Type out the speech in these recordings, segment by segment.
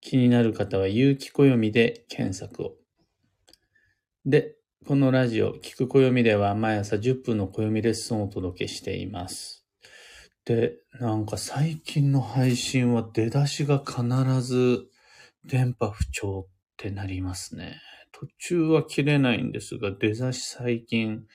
気になる方は、有機暦で検索を。で、このラジオ、聞く暦では毎朝10分の暦レッスンをお届けしています。で、なんか最近の配信は出だしが必ず電波不調ってなりますね。途中は切れないんですが、出だし最近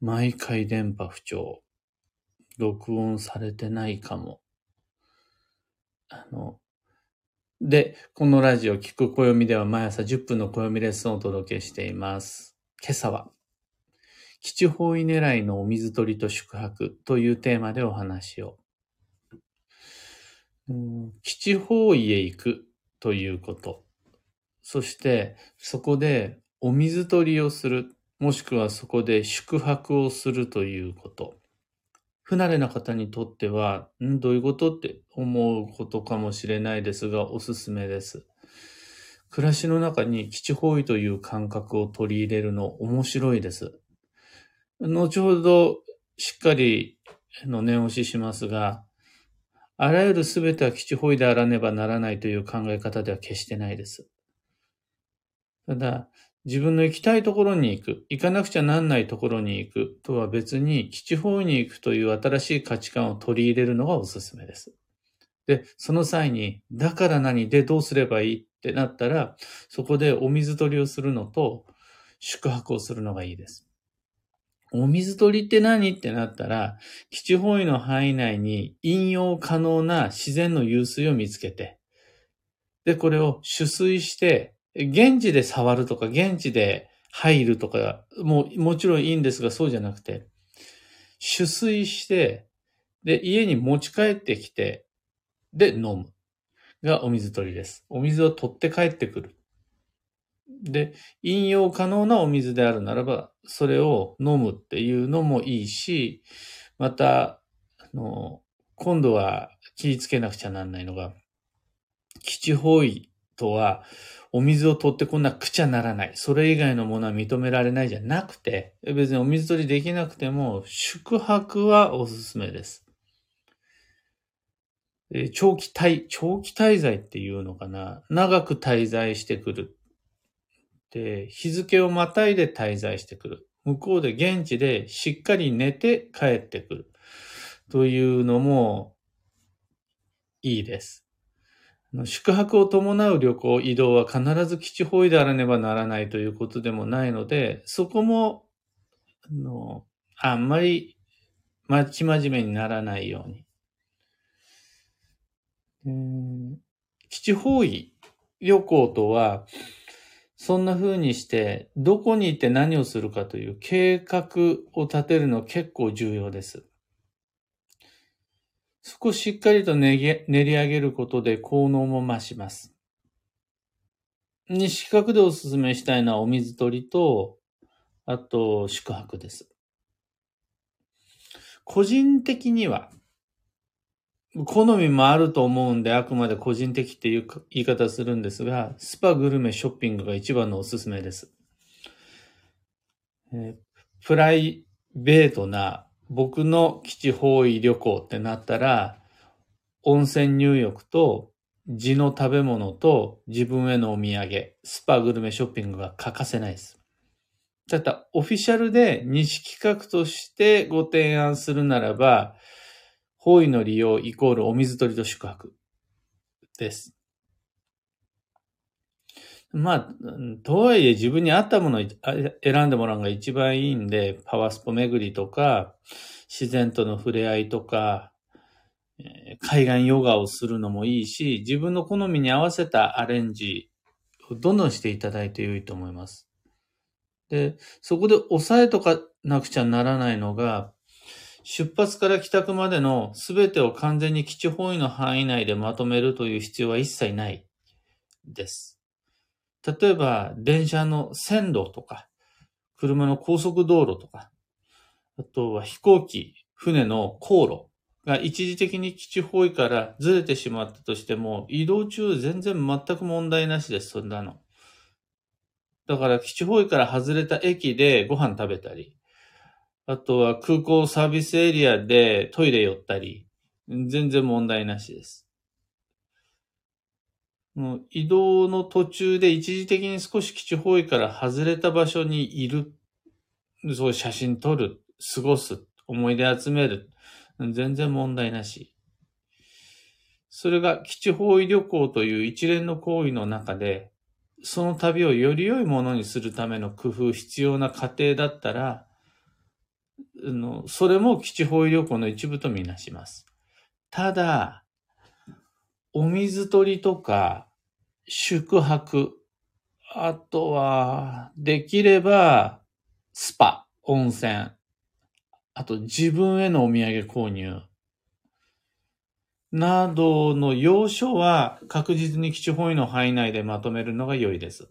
毎回電波不調。録音されてないかも。あの、で、このラジオ聞く暦では毎朝10分の暦レッスンをお届けしています。今朝は、基地方位狙いのお水取りと宿泊というテーマでお話を。基地方位へ行くということ。そして、そこでお水取りをする、もしくはそこで宿泊をするということ。不慣れな方にとっては、んどういうことって思うことかもしれないですが、おすすめです。暮らしの中に基地方位という感覚を取り入れるの面白いです。後ほどしっかりの念押ししますが、あらゆるすべては基地方位であらねばならないという考え方では決してないです。ただ、自分の行きたいところに行く、行かなくちゃなんないところに行くとは別に基地方に行くという新しい価値観を取り入れるのがおすすめです。で、その際に、だから何でどうすればいいってなったら、そこでお水取りをするのと、宿泊をするのがいいです。お水取りって何ってなったら、基地方位の範囲内に引用可能な自然の湧水を見つけて、で、これを取水して、現地で触るとか、現地で入るとか、もう、もちろんいいんですが、そうじゃなくて、取水して、で、家に持ち帰ってきて、で、飲む。がお水取りです。お水を取って帰ってくる。で、飲用可能なお水であるならば、それを飲むっていうのもいいし、また、あの、今度は気をつけなくちゃなんないのが、基地方位とは、お水を取ってこんなくちゃならない。それ以外のものは認められないじゃなくて、別にお水取りできなくても、宿泊はおすすめです。長期滞、長期滞在っていうのかな。長く滞在してくる。で、日付をまたいで滞在してくる。向こうで現地でしっかり寝て帰ってくる。というのもいいです。宿泊を伴う旅行、移動は必ず基地方位であらねばならないということでもないので、そこも、あの、あんまり、まち真面目にならないように。基地方位旅行とは、そんな風にして、どこに行って何をするかという計画を立てるの結構重要です。そこをしっかりと練り上げることで効能も増します。に、四角でお勧めしたいのはお水取りと、あと宿泊です。個人的には、好みもあると思うんで、あくまで個人的っていう言い方するんですが、スパグルメショッピングが一番のおすすめです。えプライベートな僕の基地方位旅行ってなったら、温泉入浴と地の食べ物と自分へのお土産、スパグルメショッピングが欠かせないです。ただ、オフィシャルで西企画としてご提案するならば、方位の利用イコールお水取りと宿泊です。まあ、とはいえ自分に合ったものを選んでもらうのが一番いいんで、パワースポ巡りとか、自然との触れ合いとか、海岸ヨガをするのもいいし、自分の好みに合わせたアレンジをどんどんしていただいて良いと思います。で、そこで押さえとかなくちゃならないのが、出発から帰宅までの全てを完全に基地方位の範囲内でまとめるという必要は一切ないです。例えば、電車の線路とか、車の高速道路とか、あとは飛行機、船の航路が一時的に基地方位からずれてしまったとしても、移動中全然全く問題なしです、そんなの。だから基地方位から外れた駅でご飯食べたり、あとは空港サービスエリアでトイレ寄ったり、全然問題なしです。もう移動の途中で一時的に少し基地方位から外れた場所にいる。そう写真撮る、過ごす、思い出集める。全然問題なし。それが基地方位旅行という一連の行為の中で、その旅をより良いものにするための工夫、必要な過程だったら、のそれも基地方位旅行の一部とみなします。ただ、お水取りとか、宿泊、あとは、できれば、スパ、温泉、あと自分へのお土産購入、などの要所は確実に基地本位の範囲内でまとめるのが良いです。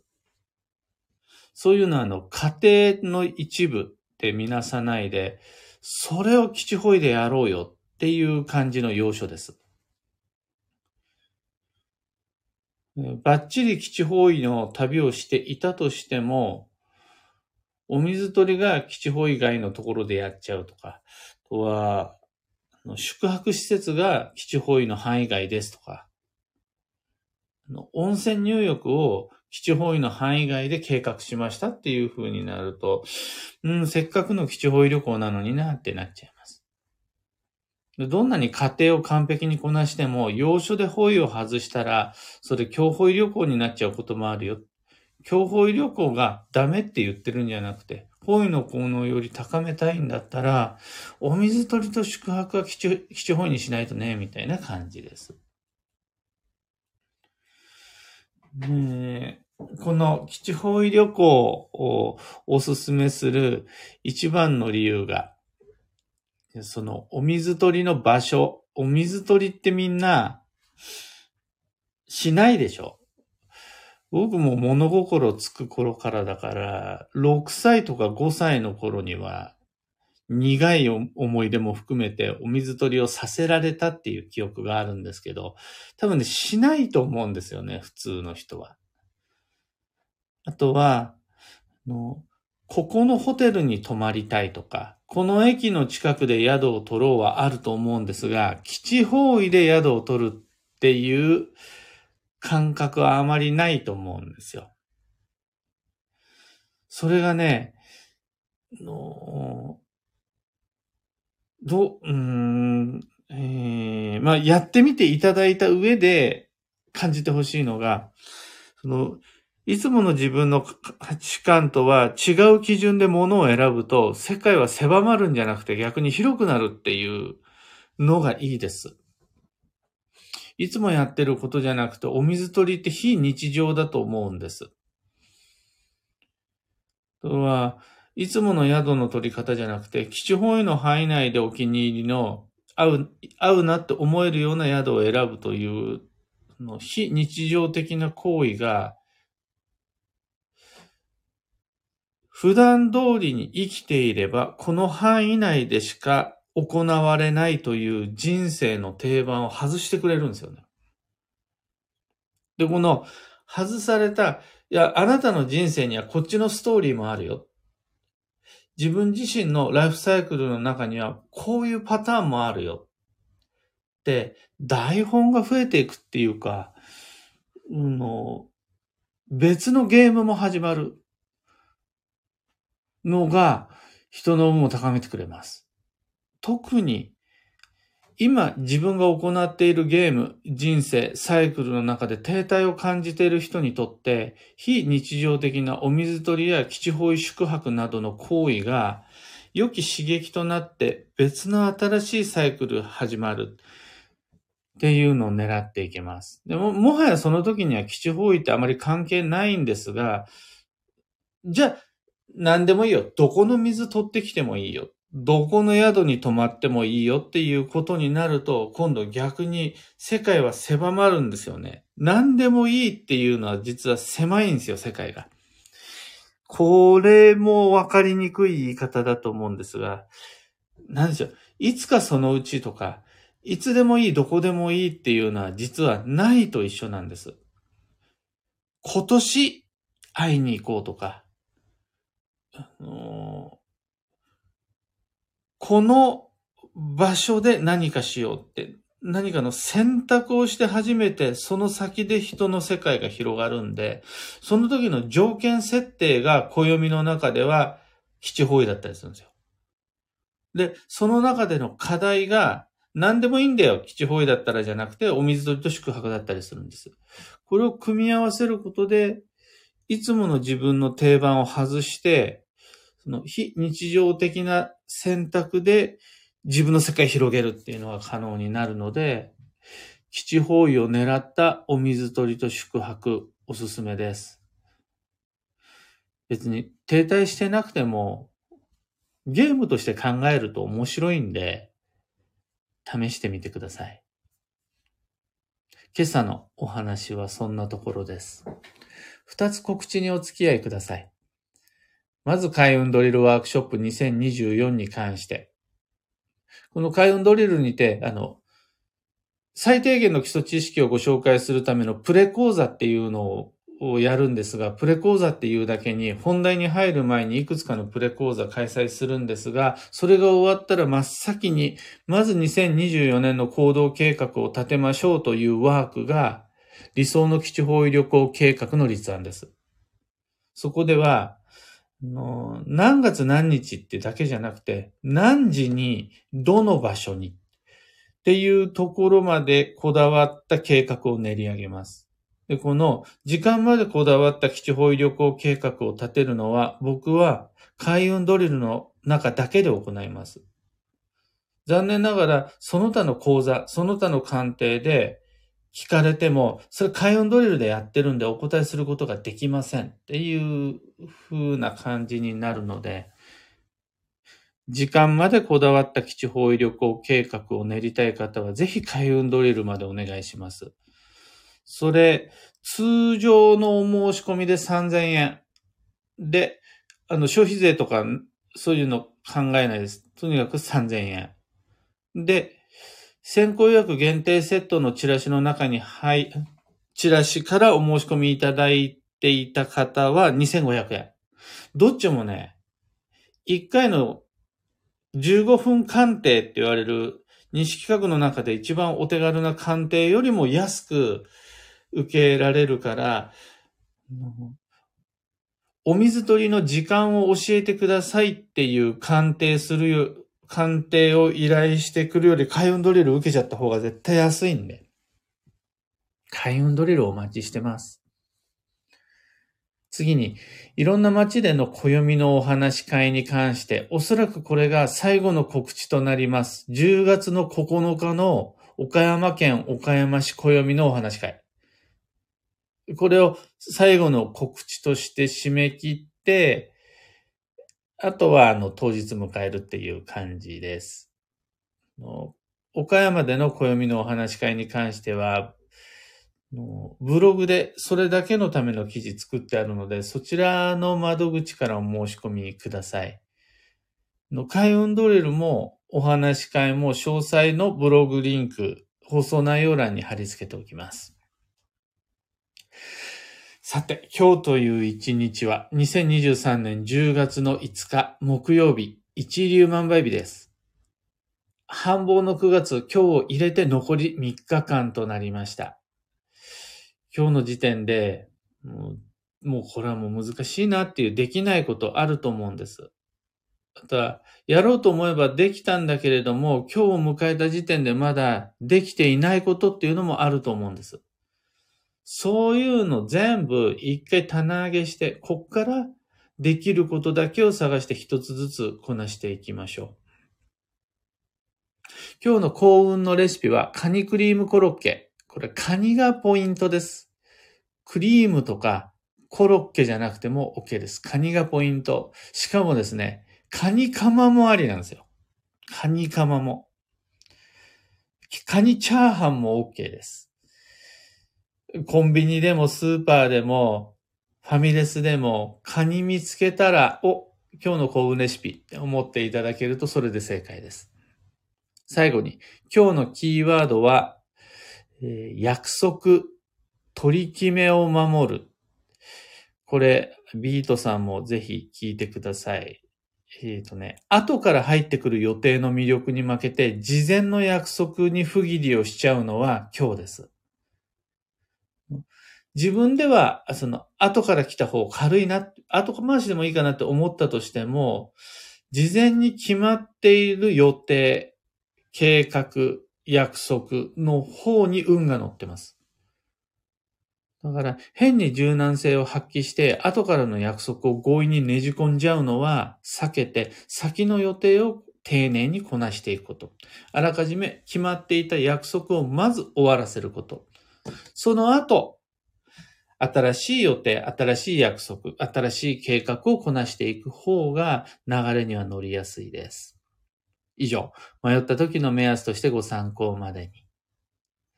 そういうのはあの、家庭の一部ってみなさないで、それを基地本位でやろうよっていう感じの要所です。バッチリ基地方位の旅をしていたとしても、お水取りが基地方位外のところでやっちゃうとか、とは、宿泊施設が基地方位の範囲外ですとか、温泉入浴を基地方位の範囲外で計画しましたっていう風になると、うん、せっかくの基地方位旅行なのになってなっちゃいます。どんなに家庭を完璧にこなしても、要所で方位を外したら、それ強方位旅行になっちゃうこともあるよ。強方位旅行がダメって言ってるんじゃなくて、方位の効能より高めたいんだったら、お水取りと宿泊は基地基地方位にしないとね、みたいな感じです。ねこの基地方位旅行をおすすめする一番の理由が、そのお水取りの場所、お水取りってみんなしないでしょ僕も物心つく頃からだから、6歳とか5歳の頃には、苦い思い出も含めてお水取りをさせられたっていう記憶があるんですけど、多分ね、しないと思うんですよね、普通の人は。あとは、のここのホテルに泊まりたいとか、この駅の近くで宿を取ろうはあると思うんですが、基地方位で宿を取るっていう感覚はあまりないと思うんですよ。それがね、のど、うん、えー、まあ、やってみていただいた上で感じてほしいのが、その、いつもの自分の価値観とは違う基準で物を選ぶと、世界は狭まるんじゃなくて逆に広くなるっていうのがいいです。いつもやってることじゃなくて、お水取りって非日常だと思うんです。とは、いつもの宿の取り方じゃなくて、基地本位の範囲内でお気に入りの合う、合うなって思えるような宿を選ぶというの非日常的な行為が、普段通りに生きていれば、この範囲内でしか行われないという人生の定番を外してくれるんですよね。で、この外された、いや、あなたの人生にはこっちのストーリーもあるよ。自分自身のライフサイクルの中にはこういうパターンもあるよ。で、台本が増えていくっていうか、の別のゲームも始まるのが人の運を高めてくれます。特に今自分が行っているゲーム、人生、サイクルの中で停滞を感じている人にとって、非日常的なお水取りや基地方位宿泊などの行為が、良き刺激となって別の新しいサイクル始まるっていうのを狙っていけます。でも、もはやその時には基地方位ってあまり関係ないんですが、じゃあ、何でもいいよ。どこの水取ってきてもいいよ。どこの宿に泊まってもいいよっていうことになると、今度逆に世界は狭まるんですよね。何でもいいっていうのは実は狭いんですよ、世界が。これもわかりにくい言い方だと思うんですが、何でしょう。いつかそのうちとか、いつでもいい、どこでもいいっていうのは実はないと一緒なんです。今年会いに行こうとか、あのこの場所で何かしようって、何かの選択をして初めて、その先で人の世界が広がるんで、その時の条件設定が暦の中では七方位だったりするんですよ。で、その中での課題が何でもいいんだよ。七方位だったらじゃなくて、お水取りと宿泊だったりするんです。これを組み合わせることで、いつもの自分の定番を外して、その非日常的な選択で自分の世界を広げるっていうのが可能になるので、基地方位を狙ったお水取りと宿泊おすすめです。別に停滞してなくても、ゲームとして考えると面白いんで、試してみてください。今朝のお話はそんなところです。二つ告知にお付き合いください。まず開運ドリルワークショップ2024に関して。この開運ドリルにて、あの、最低限の基礎知識をご紹介するためのプレ講座っていうのをやるんですが、プレ講座っていうだけに、本題に入る前にいくつかのプレ講座開催するんですが、それが終わったら真っ先に、まず2024年の行動計画を立てましょうというワークが、理想の基地方位旅行計画の立案です。そこでは、の何月何日ってだけじゃなくて、何時に、どの場所にっていうところまでこだわった計画を練り上げます。で、この時間までこだわった基地方位旅行計画を立てるのは、僕は海運ドリルの中だけで行います。残念ながら、その他の講座、その他の鑑定で聞かれても、それ海運ドリルでやってるんでお答えすることができませんっていう風な感じになるので、時間までこだわった基地方位旅行計画を練りたい方は、ぜひ海運ドリルまでお願いします。それ、通常のお申し込みで3000円。で、あの、消費税とか、そういうの考えないです。とにかく3000円。で、先行予約限定セットのチラシの中に、はい、チラシからお申し込みいただいていた方は2500円。どっちもね、1回の15分鑑定って言われる西企画の中で一番お手軽な鑑定よりも安く受けられるから、お水取りの時間を教えてくださいっていう鑑定する、鑑定を依頼してくるより開運ドリル受けちゃった方が絶対安いんで。開運ドリルをお待ちしてます。次に、いろんな街での暦のお話し会に関して、おそらくこれが最後の告知となります。10月の9日の岡山県岡山市暦のお話し会。これを最後の告知として締め切って、あとは、あの、当日迎えるっていう感じです。岡山での暦のお話し会に関しては、ブログでそれだけのための記事作ってあるので、そちらの窓口からお申し込みください。の開運ドリルもお話し会も詳細のブログリンク、放送内容欄に貼り付けておきます。さて、今日という一日は2023年10月の5日木曜日、一流万倍日です。繁忙の9月、今日を入れて残り3日間となりました。今日の時点で、もうもうこれはもう難しいなっていうできないことあると思うんです。あとは、やろうと思えばできたんだけれども、今日を迎えた時点でまだできていないことっていうのもあると思うんです。そういうの全部一回棚上げして、こっからできることだけを探して一つずつこなしていきましょう。今日の幸運のレシピはカニクリームコロッケ。これカニがポイントです。クリームとかコロッケじゃなくても OK です。カニがポイント。しかもですね、カニカマもありなんですよ。カニカマも。カニチャーハンも OK です。コンビニでもスーパーでも、ファミレスでも、カニ見つけたら、お、今日の幸運レシピって思っていただけるとそれで正解です。最後に、今日のキーワードは、えー、約束、取り決めを守る。これ、ビートさんもぜひ聞いてください。えっ、とね、後から入ってくる予定の魅力に負けて、事前の約束に不義理をしちゃうのは今日です。自分では、その、後から来た方軽いな、後回しでもいいかなって思ったとしても、事前に決まっている予定、計画、約束の方に運が乗ってます。だから、変に柔軟性を発揮して、後からの約束を強引にねじ込んじゃうのは避けて、先の予定を丁寧にこなしていくこと。あらかじめ決まっていた約束をまず終わらせること。その後、新しい予定、新しい約束、新しい計画をこなしていく方が流れには乗りやすいです。以上、迷った時の目安としてご参考までに。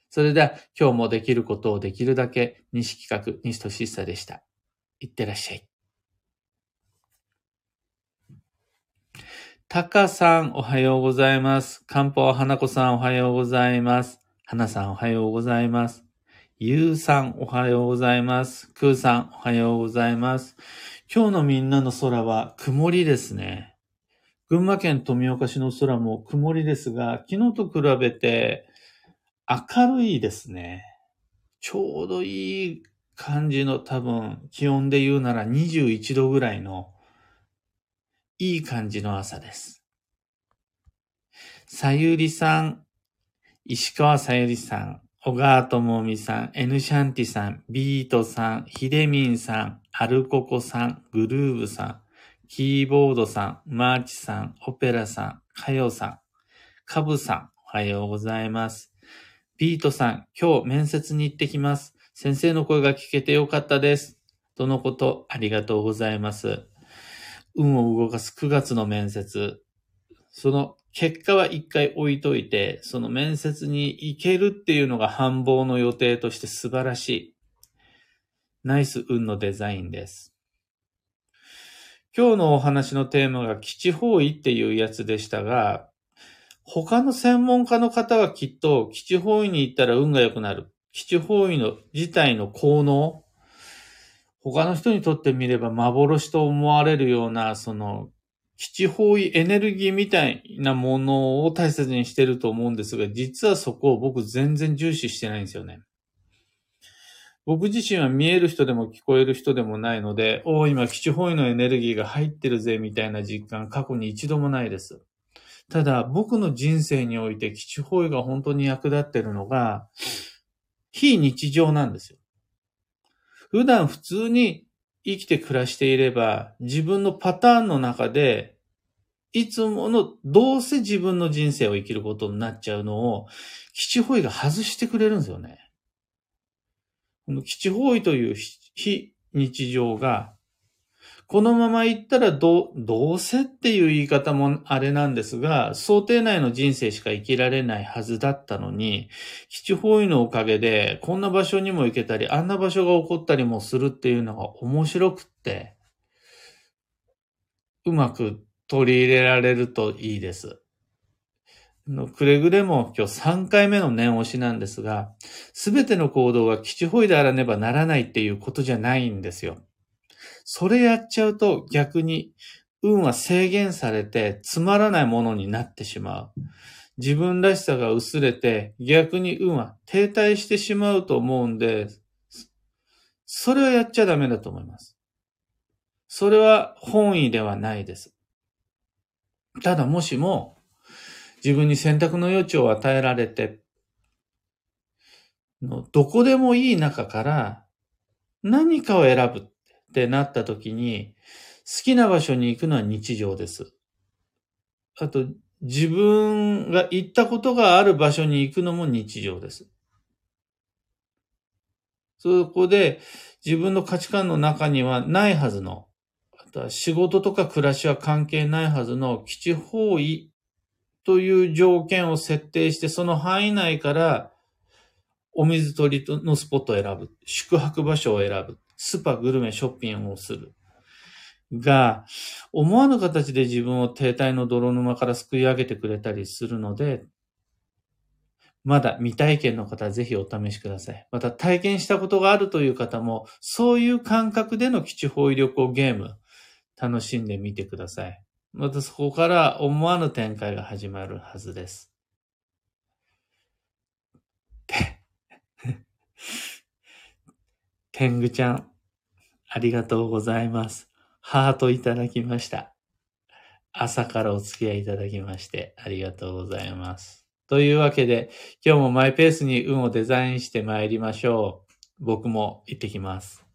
それでは、今日もできることをできるだけ、西企画、西俊久でした。いってらっしゃい。たかさん、おはようございます。かんぽう花子さん、おはようございます。はなさん、おはようございます。ゆうさん、おはようございます。くーさん、おはようございます。今日のみんなの空は曇りですね。群馬県富岡市の空も曇りですが、昨日と比べて明るいですね。ちょうどいい感じの多分気温で言うなら21度ぐらいのいい感じの朝です。さゆりさん、石川さゆりさん、小川智美さん、N シャンティさん、ビートさん、ひでみんさん、アルココさん、グルーブさん、キーボードさん、マーチさん、オペラさん、かよさん、カブさん、おはようございます。ビートさん、今日面接に行ってきます。先生の声が聞けてよかったです。とのこと、ありがとうございます。運を動かす9月の面接。その結果は一回置いといて、その面接に行けるっていうのが繁忙の予定として素晴らしい。ナイス運のデザインです。今日のお話のテーマが基地方位っていうやつでしたが、他の専門家の方はきっと基地方位に行ったら運が良くなる。基地方位の自体の効能、他の人にとってみれば幻と思われるような、その、基地方位エネルギーみたいなものを大切にしてると思うんですが、実はそこを僕全然重視してないんですよね。僕自身は見える人でも聞こえる人でもないので、おお、今基地方位のエネルギーが入ってるぜみたいな実感過去に一度もないです。ただ僕の人生において基地方位が本当に役立ってるのが、非日常なんですよ。普段普通に生きて暮らしていれば、自分のパターンの中で、いつもの、どうせ自分の人生を生きることになっちゃうのを、基地方位が外してくれるんですよね。この基地方位という非日常が、このまま行ったらどう、どうせっていう言い方もあれなんですが、想定内の人生しか生きられないはずだったのに、基地方位のおかげで、こんな場所にも行けたり、あんな場所が起こったりもするっていうのが面白くって、うまく取り入れられるといいです。くれぐれも今日3回目の念押しなんですが、すべての行動は基地方位であらねばならないっていうことじゃないんですよ。それやっちゃうと逆に運は制限されてつまらないものになってしまう。自分らしさが薄れて逆に運は停滞してしまうと思うんで、それはやっちゃダメだと思います。それは本意ではないです。ただもしも自分に選択の余地を与えられて、どこでもいい中から何かを選ぶってなった時に、好きな場所に行くのは日常です。あと、自分が行ったことがある場所に行くのも日常です。そこで自分の価値観の中にはないはずの、あとは仕事とか暮らしは関係ないはずの基地方位という条件を設定して、その範囲内からお水取りのスポットを選ぶ。宿泊場所を選ぶ。スーパー、グルメ、ショッピングをする。が、思わぬ形で自分を停滞の泥沼から救い上げてくれたりするので、まだ未体験の方はぜひお試しください。また体験したことがあるという方も、そういう感覚での基地方位旅行ゲーム、楽しんでみてください。またそこから思わぬ展開が始まるはずです。天狗ちゃん、ありがとうございます。ハートいただきました。朝からお付き合いいただきまして、ありがとうございます。というわけで、今日もマイペースに運をデザインして参りましょう。僕も行ってきます。